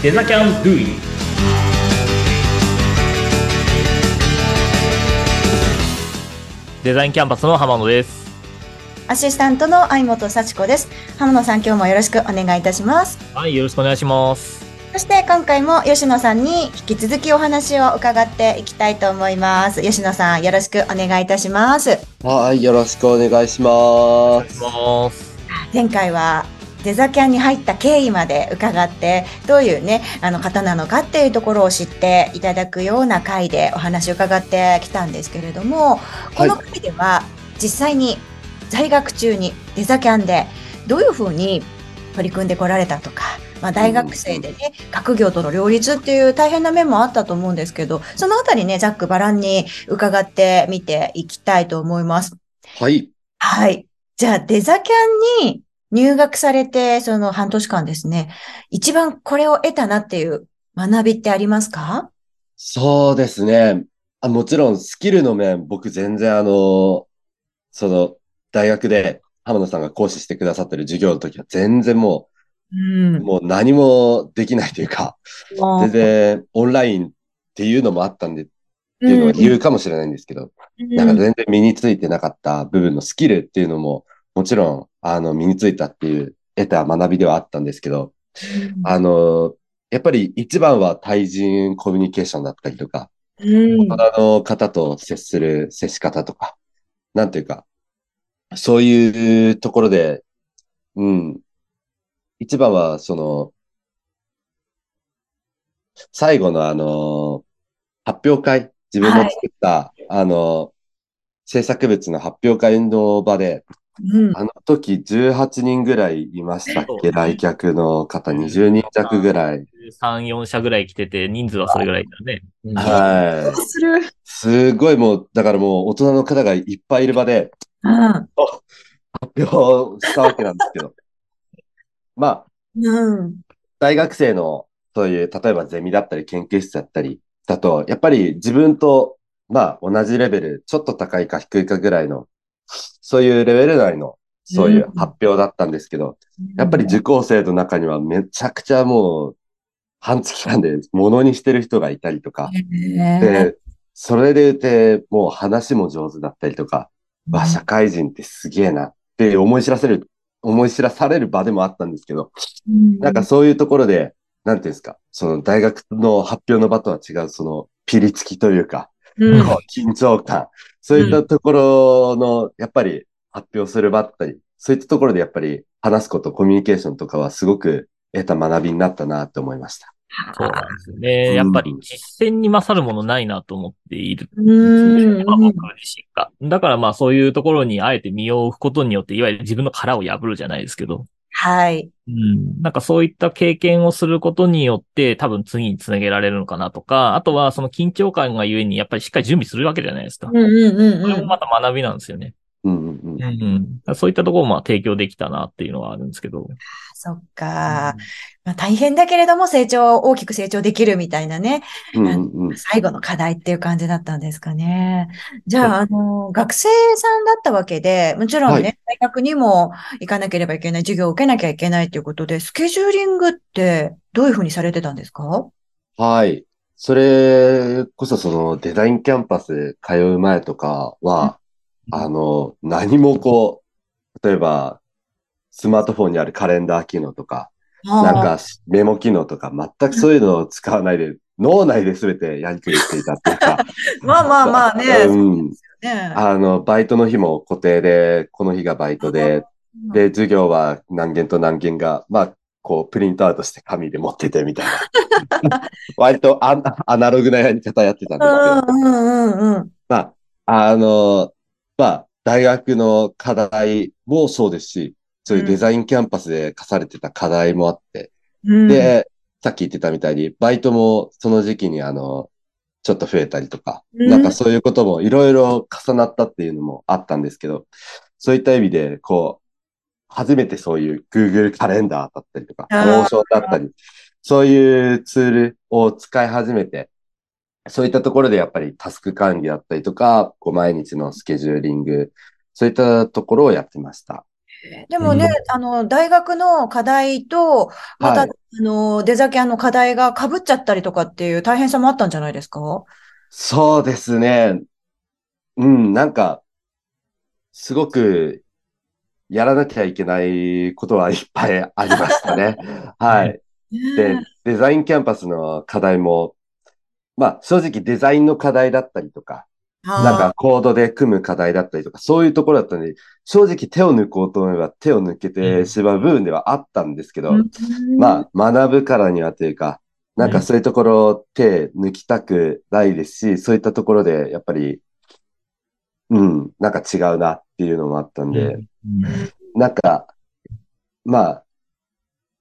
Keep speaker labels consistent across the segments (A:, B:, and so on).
A: デザキャンドゥイデザインキャンパスの浜野です。
B: アシスタントの相本幸子です。浜野さん、今日もよろしくお願いいたします。
A: はい、よろしくお願いします。
B: そして今回も吉野さんに引き続きお話を伺っていきたいと思います。吉野さん、よろしくお願いいたします。
C: はい、よろしくお願いしま
A: お願いし
C: す。
A: ます。
B: 前回はデザキャンに入った経緯まで伺って、どういうね、あの方なのかっていうところを知っていただくような回でお話を伺ってきたんですけれども、この回では実際に在学中にデザキャンでどういうふうに取り組んでこられたとか、まあ、大学生でね、学業との両立っていう大変な面もあったと思うんですけど、そのあたりね、ざっくばらんに伺ってみていきたいと思います。
C: はい。
B: はい。じゃあ、デザキャンに入学されて、その半年間ですね、一番これを得たなっていう学びってありますか？
C: そうですね。あもちろんスキルの面、僕全然あの、その、大学で浜野さんが講師してくださってる授業の時は全然も
B: うん。
C: う、。もう何もできないというか、全然オンラインっていうのもあったんで、っていうのが理由かもしれないんですけど、なんか全然身についてなかった部分のスキルっていうのも、もちろん、あの、身についたっていう、得た学びではあったんですけど、あの、やっぱり一番は対人コミュニケーションだったりとか、
B: うん。
C: 大人の方と接する接し方とか、なんていうか、そういうところで、うん。一番は、その、最後のあの、発表会、自分の作った、あの、制作物の発表会の場で、
B: うん
C: あの時18人ぐらいいましたっけ来客の方20人弱ぐらい。
A: 3、4社ぐらい来てて、人数はそれぐらいだね。うん
C: はい。
B: する。
C: すごいもう、だからもう大人の方がいっぱいいる場で
B: うん。
C: 発表したわけなんですけど。まあ、
B: うん。
C: 大学生のそういう、例えばゼミだったり研究室だったりだと、やっぱり自分と、まあ同じレベル、ちょっと高いか低いかぐらいの、そういうレベル内の、そういう発表だったんですけど、やっぱり受講生の中にはめちゃくちゃもう、半月間で物にしてる人がいたりとか、
B: ね
C: で、それでいて、もう話も上手だったりとか、わ、社会人ってすげえなって思い知らせる、思い知らされる場でもあったんですけど、なんかそういうところで、なんていうんですか、その大学の発表の場とは違う、そのピリつきというか、
B: うん
C: こう緊張感、そういったところの、やっぱり発表する場だったり、そういったところでやっぱり話すこと、コミュニケーションとかはすごく得た学びになったなって思いました。
A: そうなんですよね。やっぱり実践に勝るものないなと思っている。
B: うん
A: まあ僕自身が。だからまあそういうところにあえて身を置くことによって、いわゆる自分の殻を破るじゃないですけど。
B: はい。
A: うん。なんかそういった経験をすることによって、多分次につなげられるのかなとか、あとはその緊張感がゆえにやっぱりしっかり準備するわけじゃないですか。
B: うんうんうんうん。
A: これもまた学びなんですよね。
C: うんうんうん。
A: そういったところもまあ提供できたなっていうのはあるんですけど。
B: そっか。まあ、大変だけれども成長、大きく成長できるみたいなね。
C: うんうんうん。
B: 最後の課題っていう感じだったんですかね。じゃあ、あの、学生さんだったわけで、もちろんね、
C: は
B: 大学にも行かなければいけない、授業を受けなきゃいけないということで、スケジューリングってどういうふうにされてたんですか？
C: はい。それこそそのデザインキャンパス通う前とかは、あの、何もこう、例えば、スマートフォンにあるカレンダー機能とか、なんかメモ機能とか、全くそういうのを使わないで、脳内で全てやりくりしていたっていうか、
B: まあまあまあね。
C: うん。
B: ね
C: あの、バイトの日も固定で、この日がバイトで、で、授業は何件と何件が、まあ、こう、プリントアウトして紙で持っててみたいな。割とアアナログなやり方やってたんですけど、
B: うんうんうんうん。
C: まあ、あの、まあ、大学の課題もそうですし、そういうデザインキャンパスで課されてた課題もあって、
B: うん、
C: で、さっき言ってたみたいに、バイトもその時期にあの、ちょっと増えたりとか、
B: うん。
C: なんかそういうこともいろいろ重なったっていうのもあったんですけど、そういった意味で、こう、初めてそういう Google カレンダーだったりとか、
B: あー。
C: Notion だったり、そういうツールを使い始めて、そういったところでやっぱりタスク管理だったりとか、こう毎日のスケジューリング、そういったところをやってました。
B: でもね、
A: うん
B: あの、大学の課題と、また、
C: はい
B: あの、デザキャンの課題が被っちゃったりとかっていう大変さもあったんじゃないですか？
C: そうですね。うん、なんか、すごく、やらなきゃいけないことはいっぱいありましたね。はい。で
B: ね、
C: デザインキャンパスの課題も、まあ、正直デザインの課題だったりとか、なんかコードで組む課題だったりとか、そういうところだったので、正直手を抜こうと思えば手を抜けてしまう部分ではあったんですけど、まあ、学ぶからにはというか、なんかそういうところ手抜きたくないですし、そういったところでやっぱり、うん、なんか違うなっていうのもあったんで、なんか、まあ、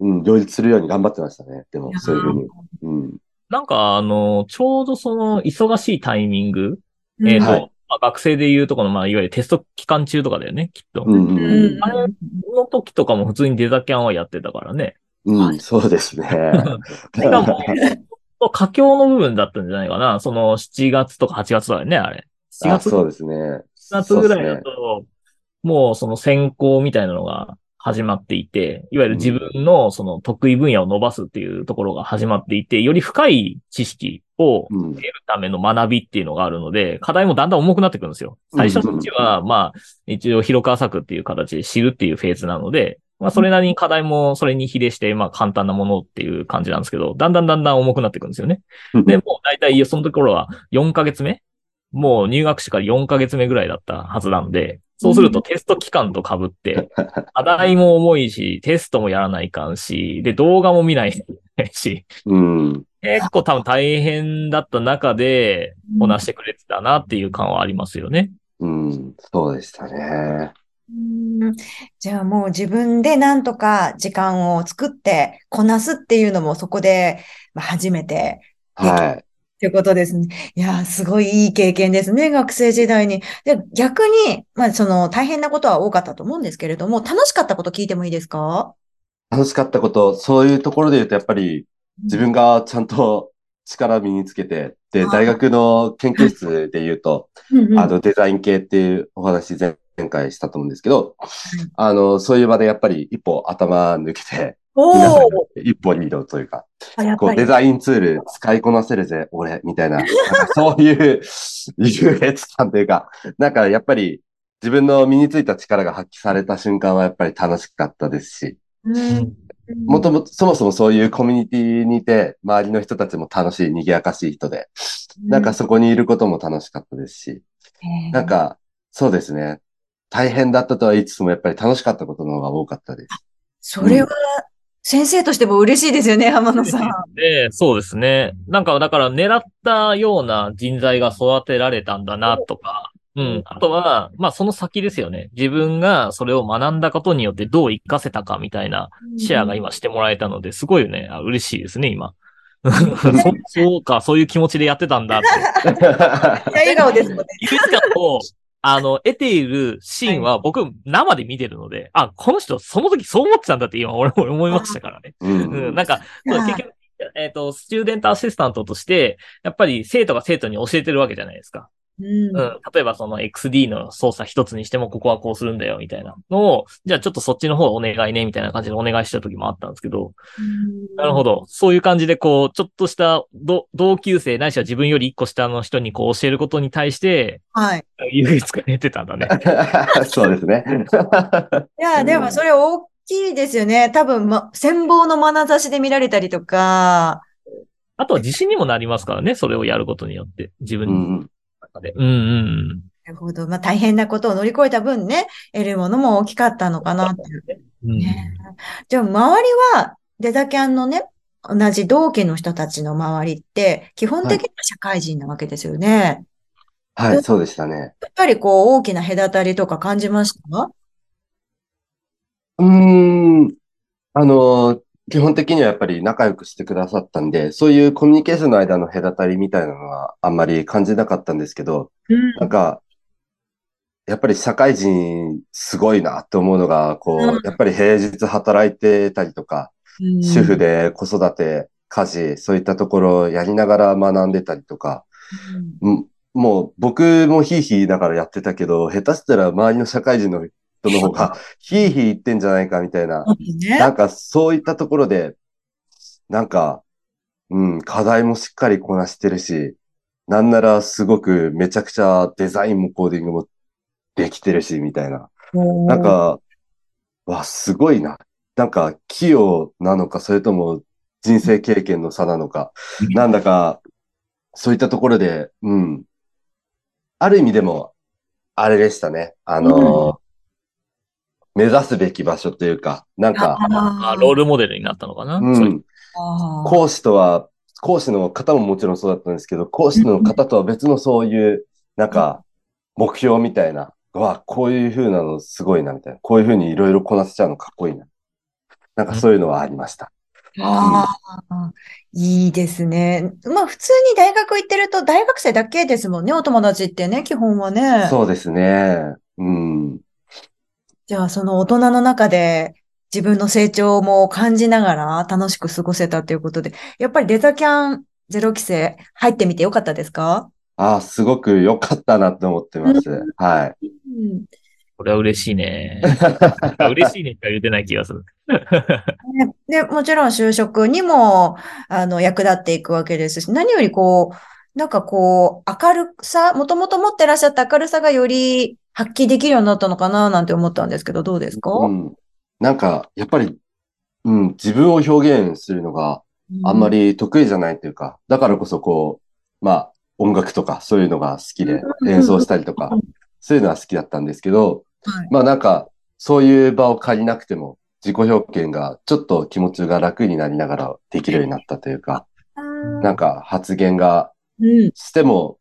C: うん、両立するように頑張ってましたね。でも、そういうふうに。うん。
A: なんか、あの、ちょうどその、忙しいタイミング、
B: うん
A: えっ、と、
C: はい
A: まあ、学生でいうとこの、まあ、いわゆるテスト期間中とかだよね、きっと。
C: うん、うん
B: うん
A: あれの時とかも普通にデザキャンはやってたからね。
C: うん、うん、そうですね。
A: しかも、佳境の部分だったんじゃないかな。その7月とか8月だよね、あれ。7
C: あ
A: 月
C: そうですね。
A: 7月ぐらいだ
C: そう
A: と、もうその専攻みたいなのが始まっていて、いわゆる自分のその得意分野を伸ばすっていうところが始まっていて、より深い知識を得るための学びっていうのがあるので、課題もだんだん重くなってくるんですよ。最初のうちは、まあ、一応広く浅くっていう形で知るっていうフェーズなので、まあ、それなりに課題もそれに比例して、まあ、簡単なものっていう感じなんですけど、だんだんだんだん重くなってくるんですよね。で、もう大体そのところは4ヶ月目もう入学してから4ヶ月目ぐらいだったはずなんで、そうするとテスト期間と被って、課題も重いし、テストもやらないかんし、で、動画も見ないし、
C: うん。
A: 結構多分大変だった中で、こなしてくれてたなっていう感はありますよね。
C: うん。そうでしたね。
B: うんじゃあもう自分でなんとか時間を作ってこなすっていうのもそこでまあ初めて
C: はい。
B: ということですね。いやー、すごいいい経験ですね、学生時代に。で、逆に、まあその大変なことは多かったと思うんですけれども、楽しかったこと聞いてもいいですか？
C: 楽しかったこと、そういうところで言うと、やっぱり自分がちゃんと 力身につけて、で、大学の研究室で言うと、あの、デザイン系っていうお話前前回したと思うんですけど、あの、そういう場でやっぱり一歩頭抜けて、皆さん一歩リードというか。こうデザインツール使いこなせるぜ、俺、みたいな、そういう優越感というか、なんかやっぱり自分の身についた力が発揮された瞬間はやっぱり楽しかったですし、
B: うん
C: もともと、そもそもそういうコミュニティにいて、周りの人たちも楽しい、賑やかしい人で、なんかそこにいることも楽しかったですし、なん、か、そうですね。大変だったとは言いつつも、やっぱり楽しかったことの方が多かったです。
B: それは、先生としても嬉しいですよね、浜野さん。
A: で、そうですね。なんか、だから狙ったような人材が育てられたんだなとか、うん。あとは、まあその先ですよね。自分がそれを学んだことによってどう活かせたかみたいなシェアが今してもらえたので、すごいよね。あ嬉しいですね、今。そ そうか、そういう気持ちでやってたんだって。
B: いや笑顔ですもんね。
A: 優越感を、あの、得ているシーンは僕生で見てるので、あ、この人その時そう思ってたんだって今俺 も思いましたからね。
C: うん。
A: うん、なんか、結局、えっ、と、スチューデントアシスタントとして、やっぱり生徒が生徒に教えてるわけじゃないですか。
B: うん
A: うん。例えばその XD の操作一つにしてもここはこうするんだよ、みたいなのを、じゃあちょっとそっちの方お願いね、みたいな感じでお願いした時もあったんですけど、なるほど。そういう感じで、こう、ちょっとしたど同級生、ないしは自分より一個下の人にこう教えることに対して、
B: はい。
A: 優越感得てたんだね。
C: そうですね。
B: いや、でもそれ大きいですよね。多分、ま、羨望の眼差しで見られたりとか、
A: あとは自信にもなりますからね、それをやることによって。自分の
C: うん
A: 中で。うんうん
B: なるほど。まあ、大変なことを乗り越えた分ね、得るものも大きかったのかなっていう。
A: うん。
B: じゃあ、周りは、デザキャンのね、同じ同期の人たちの周りって、基本的には社会人なわけですよね。
C: はい、そうでしたね。
B: やっぱりこう、大きな隔たりとか感じました？
C: うーん。あの、基本的にはやっぱり仲良くしてくださったんで、そういうコミュニケーションの間の隔たりみたいなのはあんまり感じなかったんですけど、
B: うん。
C: なんか、やっぱり社会人すごいなって思うのが、こ
B: うん。
C: う、やっぱり平日働いてたりとか、主婦で子育て、家事、そういったところをやりながら学んでたりとか、うん。もう僕もひいひいだからやってたけど、下手したら周りの社会人の人の方が、ヒーヒー言ってんじゃないかみたいな、
B: ね、
C: なんかそういったところで、なんか、うん、課題もしっかりこなしてるし、なんならすごくめちゃくちゃデザインもコーディングもできてるし、みたいな。なんか、わ、すごいな。なんか、器用なのか、それとも人生経験の差なのか、なんだか、そういったところで、うん。ある意味でも、あれでしたね。あの、目指すべき場所というか、なんか、
A: あロールモデルになったのかな、
C: うん。講師とは、講師の方ももちろんそうだったんですけど、講師の方とは別のそういう、なんか、目標みたいな、わ、こういう風なのすごいな、みたいな。こういう風にいろいろこなせちゃうのかっこいいな。なんかそういうのはありました。
B: ああ、いいですね。まあ普通に大学行ってると大学生だけですもんね、お友達ってね、基本はね。
C: そうですね。うん。
B: じゃあその大人の中で自分の成長も感じながら楽しく過ごせたということで、やっぱりデザキャンゼロ期生入ってみてよかったですか？
C: ああ、すごく良かったなって思ってます。はい。
B: うん
A: これは嬉しいね。嬉しいねしか言ってない気がする。
B: で、もちろん就職にも、あの、役立っていくわけですし、何よりこう、なんかこう、明るさ、もともと持ってらっしゃった明るさがより発揮できるようになったのかななんて思ったんですけど、どうですか？
C: うん。なんか、やっぱり、うん、自分を表現するのがあんま
B: り、
C: り得意じゃないというか、だからこそこう、まあ、音楽とかそういうのが好きで
B: うん。
C: 演奏したりとか
B: うん、
C: そういうのは好きだったんですけど、
B: はい。
C: まあなんか、そういう場を借りなくても、自己表現がちょっと気持ちが楽になりながらできるようになったというか、なんか発言が
B: うん、
C: しても、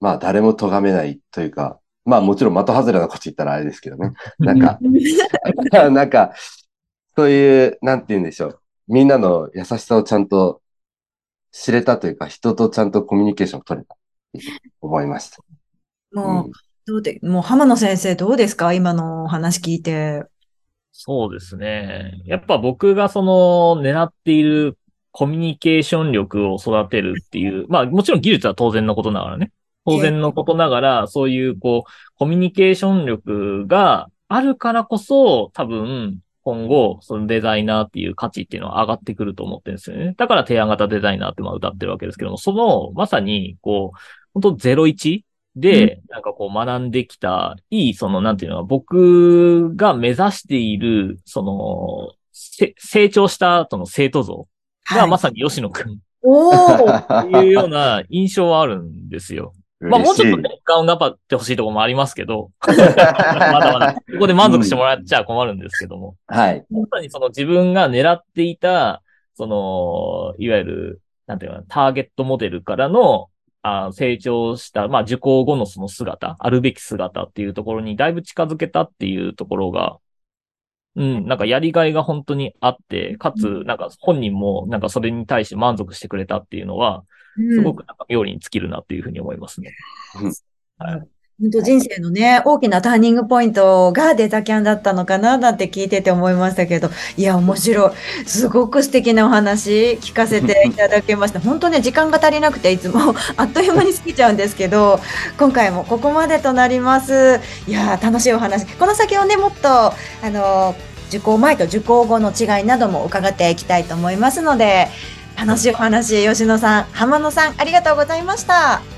C: まあ誰も咎めないというか、まあもちろん的外れなこと言ったらあれですけどね。なんか、なんか、そういう、なんて言うんでしょう。みんなの優しさをちゃんと知れたというか、人とちゃんとコミュニケーションを取れたって思いました。
B: もう、
C: うん
B: どうで、もう浜野先生どうですか？今のお話聞いて。
A: そうですね。やっぱ僕がその狙っているコミュニケーション力を育てるっていう、まあもちろん技術は当然のことながらね。当然のことながら、そういうこう、コミュニケーション力があるからこそ、多分、今後、そのデザイナーっていう価値っていうのは上がってくると思ってるんですよね。だから提案型デザイナーってまあ歌ってるわけですけども、その、まさに、こう、本当01で、なんかこう学んできた、いい、その、なんていうのは、僕が目指している、その、せ成長した後の生徒像がまさに吉野くんっ
B: おー
A: ていうような印象はあるんですよ。まあもうちょっとね、頑張ってほしいところもありますけど、まだまだ、ここで満足してもらっちゃ困るんですけども、
C: はい。
A: まさにその自分が狙っていた、その、いわゆる、なんていうのかな、ターゲットモデルからの、あ成長した、まあ受講後のその姿、あるべき姿っていうところにだいぶ近づけたっていうところが、うん、なんかやりがいが本当にあって、かつ、なん。か本人もなんかそれに対して満足してくれたっていうのは、すごくなんか妙に尽きるなっていうふうに思いますね。はい
B: 本当人生のね、大きなターニングポイントがデザキャンだったのかななんて聞いてて思いましたけど、いや、面白い。すごく素敵なお話聞かせていただけました。本当ね、時間が足りなくていつも あっという間に過ぎちゃうんですけど、今回もここまでとなります。いや、楽しいお話。この先をね、もっと、あの、受講前と受講後の違いなども伺っていきたいと思いますので、楽しいお話、吉野さん、浜野さん、ありがとうございました。